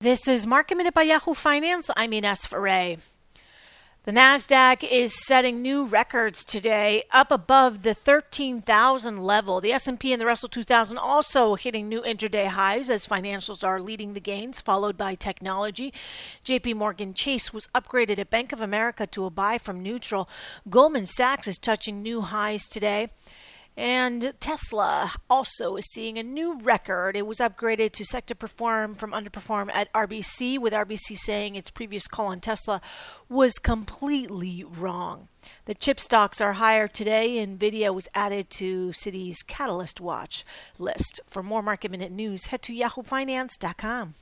This is Market Minute by Yahoo Finance. I'm Ines Ferre. The Nasdaq is setting new records today, up above the 13,000 level. The S&P and the Russell 2000 also hitting new intraday highs as financials are leading the gains, followed by technology. J.P. Morgan Chase was upgraded at Bank of America to a buy from neutral. Goldman Sachs is touching new highs today. And Tesla also is seeing a new record. It was upgraded to sector perform from underperform at RBC, with RBC saying its previous call on Tesla was completely wrong. The chip stocks are higher today. Nvidia was added to Citi's Catalyst Watch list. For more market minute news, head to yahoofinance.com.